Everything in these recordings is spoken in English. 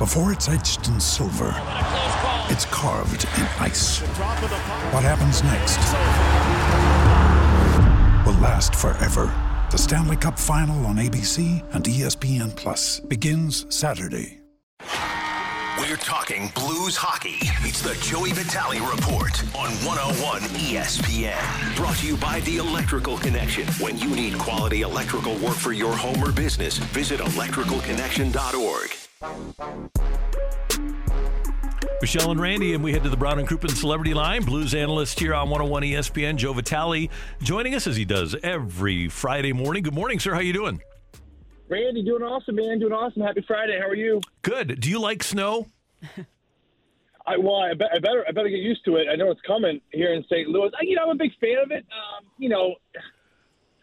Before it's etched in silver, it's carved in ice. What happens next will last forever. The Stanley Cup Final on ABC and ESPN Plus begins Saturday. We're talking Blues hockey. It's the Joey Vitale Report on 101 ESPN. Brought to you by The Electrical Connection. When you need quality electrical work for your home or business, visit electricalconnection.org. Michelle and Randy, and we head to the Brown and Crouppen Celebrity Line. Blues analyst here on 101 ESPN, Joe Vitale, joining us as he does every Friday morning. Good morning, sir. How you doing? Randy, doing awesome, man. Doing awesome. Happy Friday. How are you? Good. Do you like snow? I well, I, be, I better I better get used to it. I know it's coming here in St. Louis. I, you know, I'm a big fan of it. Um, you know,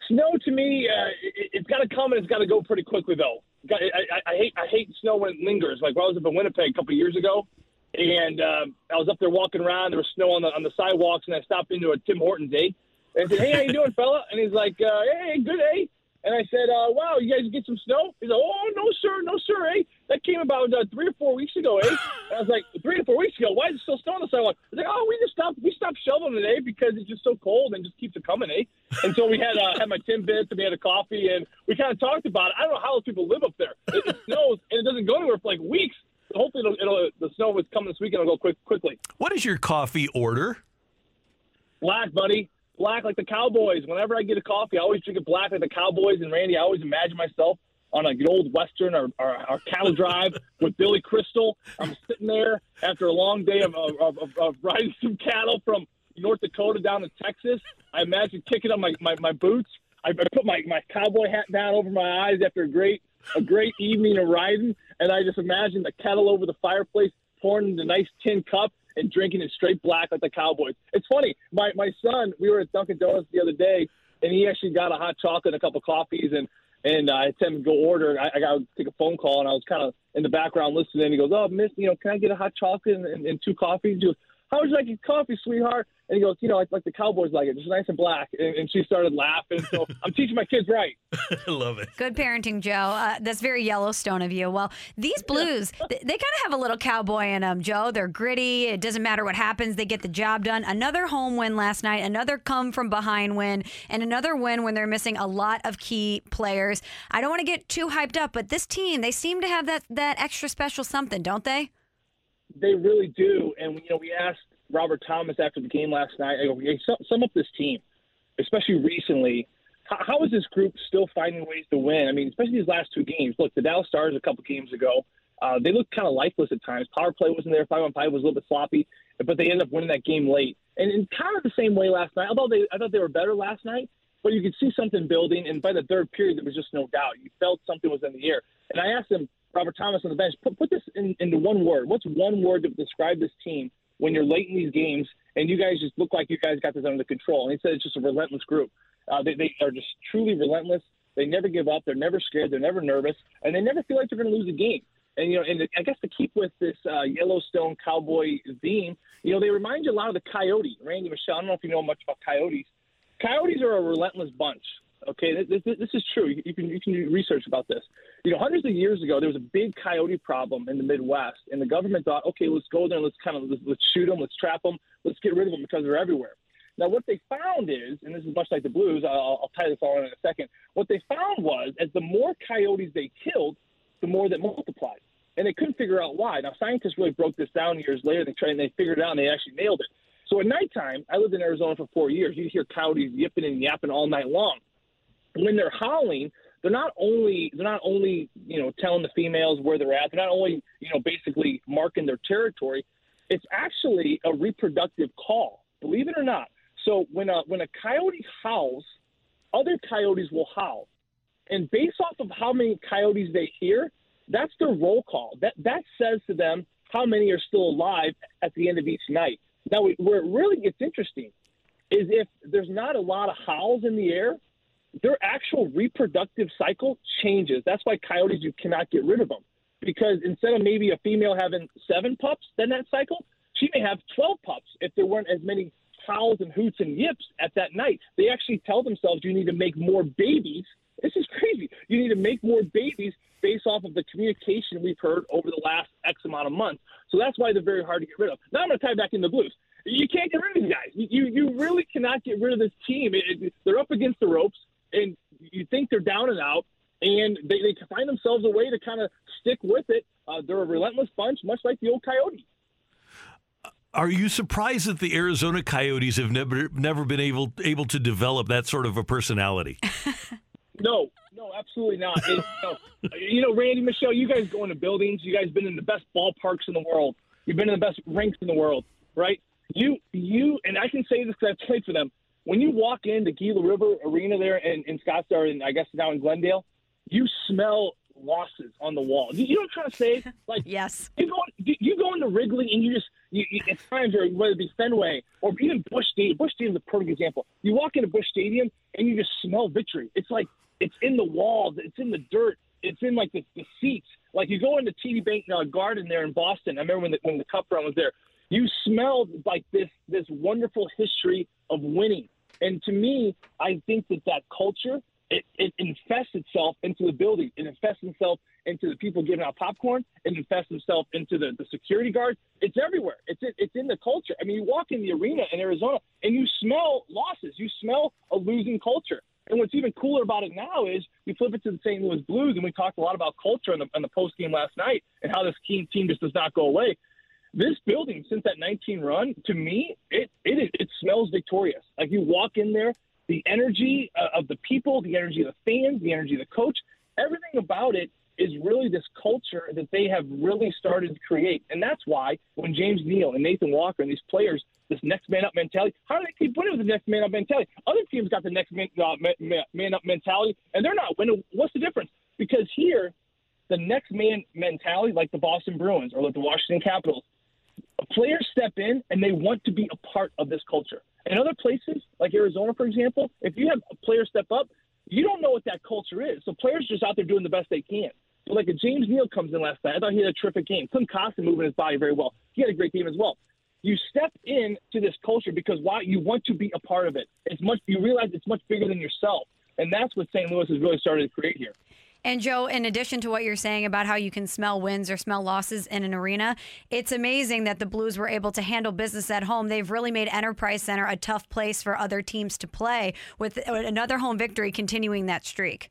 snow to me, uh, it, it's got to come and it's got to go pretty quickly, though. I, I, I hate I hate snow when it lingers. Like when I was up in Winnipeg a couple of years ago, and uh, I was up there walking around. There was snow on the on the sidewalks, and I stopped into a Tim Hortons, eh? And I said, "Hey, how you doing, fella?" And he's like, uh, "Hey, good, eh?" And I said, uh, "Wow, you guys get some snow?" He's like, "Oh, no, sir, no, sir, eh? That came about uh, three or four weeks ago, eh?" And I was like, three or four weeks ago? Why is it still snow on the sidewalk?" He's like, "Oh, we just stopped. We stopped shoveling today because it's just so cold and just keeps it coming, eh?" And so we had uh, had my Timbits and we had a coffee and we kind of talked about it. I don't know how those people live up there. It, it snows and it doesn't go anywhere for like weeks. So hopefully, it'll, it'll, the snow is coming this weekend. It'll go quick quickly. What is your coffee order? Black, buddy. Black like the Cowboys. Whenever I get a coffee, I always drink it black like the Cowboys. And Randy, I always imagine myself on a old Western or, or, or cattle drive with Billy Crystal. I'm sitting there after a long day of, of, of, of riding some cattle from North Dakota down to Texas. I imagine kicking on my, my, my boots. I, put my, my cowboy hat down over my eyes after a great a great evening of riding, and I just imagine the kettle over the fireplace, pouring in the nice tin cup, and drinking it straight black like the Cowboys. It's funny. My my son, we were at Dunkin' Donuts the other day, and he actually got a hot chocolate and a couple coffees, and and uh, I had him to go order. I, I got to take a phone call, and I was kind of in the background listening. He goes, "Oh, Miss, you know, can I get a hot chocolate and, and, and two coffees?" He goes, "How would you like your coffee, sweetheart?" And he goes, "You know, like, like the Cowboys like it, just nice and black." And, and she started laughing. So I'm teaching my kids right. I love it. Good parenting, Joe. Uh, that's very Yellowstone of you. Well, these Blues, they, they kind of have a little cowboy in them, Joe. They're gritty. It doesn't matter what happens, they get the job done. Another home win last night, another come from behind win, and another win when they're missing a lot of key players. I don't want to get too hyped up, but this team, they seem to have that, that extra special something, don't they? They really do. And you know, we asked Robert Thomas after the game last night. I go, hey, sum, up this team, especially recently. How, how is this group still finding ways to win? I mean, especially these last two games. Look, the Dallas Stars a couple games ago, uh, they looked kind of lifeless at times. Power play wasn't there. Five on five was a little bit sloppy, but they ended up winning that game late. And in kind of the same way last night. Although they, I thought they were better last night, but you could see something building. And by the third period, there was just no doubt. You felt something was in the air. And I asked him, Robert Thomas on the bench, put, put this in, into one word. What's one word to describe this team when you're late in these games and you guys just look like you guys got this under control? And he said it's just a relentless group. Uh, they, they are just truly relentless. They never give up. They're never scared. They're never nervous, and they never feel like they're going to lose a game. And you know, and I guess to keep with this uh, Yellowstone cowboy theme, you know, they remind you a lot of the Coyote. Randy Michelle, I don't know if you know much about Coyotes. Coyotes are a relentless bunch. Okay, this, this, is true. You, you can you can do research about this. You know, hundreds of years ago, there was a big coyote problem in the Midwest, and the government thought, okay, let's go there and let's kind of let's, let's shoot them, let's trap them, let's get rid of them because they're everywhere. Now, what they found is, and this is much like the Blues, I'll, I'll tie this all in in a second. What they found was, as the more coyotes they killed, the more that multiplied, and they couldn't figure out why. Now, scientists really broke this down years later. They tried and they figured it out, and they actually nailed it. So at nighttime, I lived in Arizona for four years. You'd hear coyotes yipping and yapping all night long. When they're howling, they're not only they're not only you know telling the females where they're at. They're not only you know basically marking their territory. It's actually a reproductive call. Believe it or not. So when a when a coyote howls, other coyotes will howl, and based off of how many coyotes they hear, That's their roll call. That that says to them how many are still alive at the end of each night. Now, where it really gets interesting is if there's not a lot of howls in the air, their actual reproductive cycle changes. That's why coyotes you cannot get rid of them because instead of maybe a female having seven pups then that cycle, she may have 12 pups if there weren't as many howls and hoots and yips at that night. They actually tell themselves you need to make more babies. This is crazy. You need to make more babies based off of the communication we've heard over the last X amount of months. So that's why they're very hard to get rid of. Now I'm going to tie back in the blues. You can't get rid of these guys. You you really cannot get rid of this team. It, it, they're up against the ropes, and you think they're down and out, and they, they find themselves a way to kind of stick with it. Uh, they're a relentless bunch, much like the old Coyotes. Are you surprised that the Arizona Coyotes have never never been able able to develop that sort of a personality? no, no, absolutely not. It, you, know, you know, Randy, Michelle, you guys go into buildings. You guys been in the best ballparks in the world. You've been in the best rinks in the world, right? You, you, and I can say this because I've played for them. When you walk into Gila River Arena there in, in Scottsdale, and I guess now in Glendale, you smell losses on the wall. You, know what I'm trying to say? Like, yes, you go, you go into Wrigley and you just you, you, at times, or whether it be Fenway or even Busch Stadium. Busch Stadium is a perfect example. You walk into Busch Stadium and you just smell victory. It's like it's in the walls, it's in the dirt, it's in like the, the seats. Like you go into TD Bank uh, Garden there in Boston. I remember when the, when the Cup run was there. You smelled like this this wonderful history of winning. And to me, I think that that culture it, it infests itself into the building. It infests itself into the people giving out popcorn. It infests itself into the, the security guards. It's everywhere. It's it's in the culture. I mean, you walk in the arena in Arizona and you smell losses. You smell a losing culture. And what's even cooler about it now is we flip it to the St. Louis Blues, and we talked a lot about culture in the, in the post game last night and how this team team just does not go away. This building, since that 19 run, to me, it it it smells victorious. Like you walk in there, the energy uh, of the people, the energy of the fans, the energy of the coach, everything about it is really this culture that they have really started to create. And that's why when James Neal and Nathan Walker and these players, this next man up mentality, how do they keep winning with the next man up mentality? Other teams got the next man, uh, man, man up mentality, and they're not winning. What's the difference? Because here, the next man mentality, like the Boston Bruins or like the Washington Capitals, players step in and they want to be a part of this culture. In other places, like Arizona, for example, if you have players step up, you don't know what that culture is. So players just out there doing the best they can. So like a James Neal comes in last night. I thought he had a terrific game. Klim Kostin moving his body very well. He had a great game as well. You step in to this culture because why you want to be a part of it. It's much you realize it's much bigger than yourself. And that's what St. Louis has really started to create here. And Joe, in addition to what you're saying about how you can smell wins or smell losses in an arena, it's amazing that the Blues were able to handle business at home. They've really made Enterprise Center a tough place for other teams to play, with another home victory continuing that streak.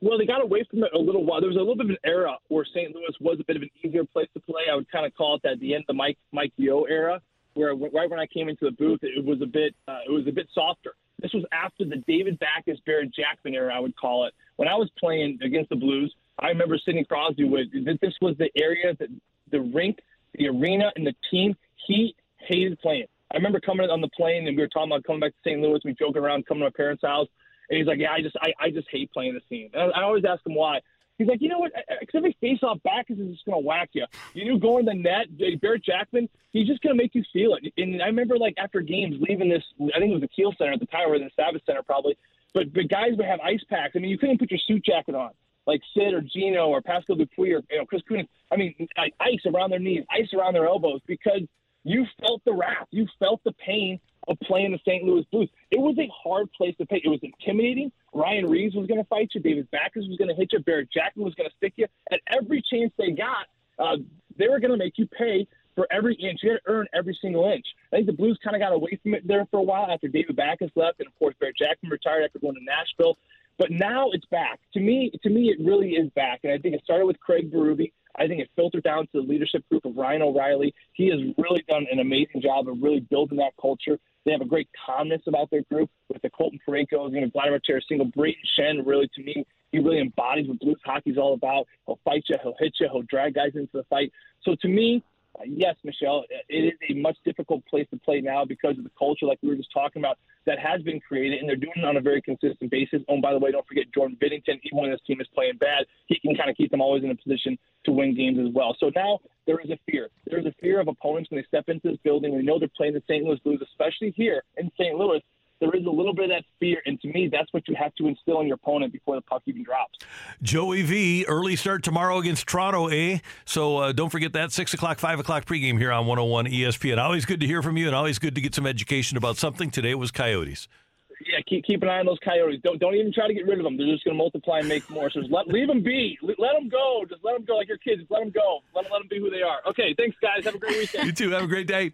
Well, they got away from it a little while. There was a little bit of an era where St. Louis was a bit of an easier place to play. I would kind of call it that the end of the Mike Mike Yeo era, where right when I came into the booth, it was a bit uh, it was a bit softer. This was after the David Backes, Barrett Jackman era, I would call it. When I was playing against the Blues, I remember Sidney Crosby with this was the area that the rink, the arena, and the team he hated playing. I remember coming on the plane and we were talking about coming back to St. Louis. We joking around coming to my parents' house, and he's like, "Yeah, I just I, I just hate playing this team." And I, I always ask him why. He's like, you know what? Except if face off back is just going to whack you. You know, going the net, Barrett Jackman, he's just going to make you feel it. And I remember, like, after games, leaving this, I think it was the Kiel Center at the time, or the Savvis Center probably, but, but guys would have ice packs. I mean, you couldn't put your suit jacket on, like Sid or Gino or Pascal Dupuis or, you know, Chris Kunitz. I mean, ice around their knees, ice around their elbows because you felt the wrath. You felt the pain of playing the St. Louis Blues. It was a hard place to play. It was intimidating. Ryan Reaves was going to fight you. David Backes was going to hit you. Barrett Jackman was going to stick you. At every chance they got, uh, they were going to make you pay for every inch. You had to earn every single inch. I think the Blues kind of got away from it there for a while after David Backes left, and of course Barrett Jackman retired after going to Nashville. But now it's back. To me, to me, it really is back, and I think it started with Craig Berube. I think it filtered down to the leadership group of Ryan O'Reilly. He has really done an amazing job of really building that culture. They have a great calmness about their group with the Colton Parayko, you know, Vladimir Tarasenko, Brayden Schenn. Really, to me, he really embodies what Blues hockey is all about. He'll fight you, he'll hit you, he'll drag guys into the fight. So to me, yes, Michelle, it is a much difficult place to play now because of the culture, like we were just talking about, that has been created, and they're doing it on a very consistent basis. Oh, and by the way, don't forget Jordan Binnington. Even when this team is playing bad, he can kind of keep them always in a position to win games as well. So now there is a fear. There is a fear of opponents when they step into this building. We know they're playing the St. Louis Blues, especially here in St. Louis there is a little bit of that fear. And to me, that's what you have to instill in your opponent before the puck even drops. Joey V, early start tomorrow against Toronto, eh? So uh, don't forget that 6 o'clock, 5 o'clock pregame here on 101 ESPN. Always good to hear from you and always good to get some education about something. Today was Coyotes. Yeah, keep, keep an eye on those coyotes. Don't don't even try to get rid of them. They're just going to multiply and make more. So just let leave them be. Let them go. Just let them go like your kids. Just let them go. Let let them be who they are. Okay, thanks guys. Have a great weekend. you too. Have a great day.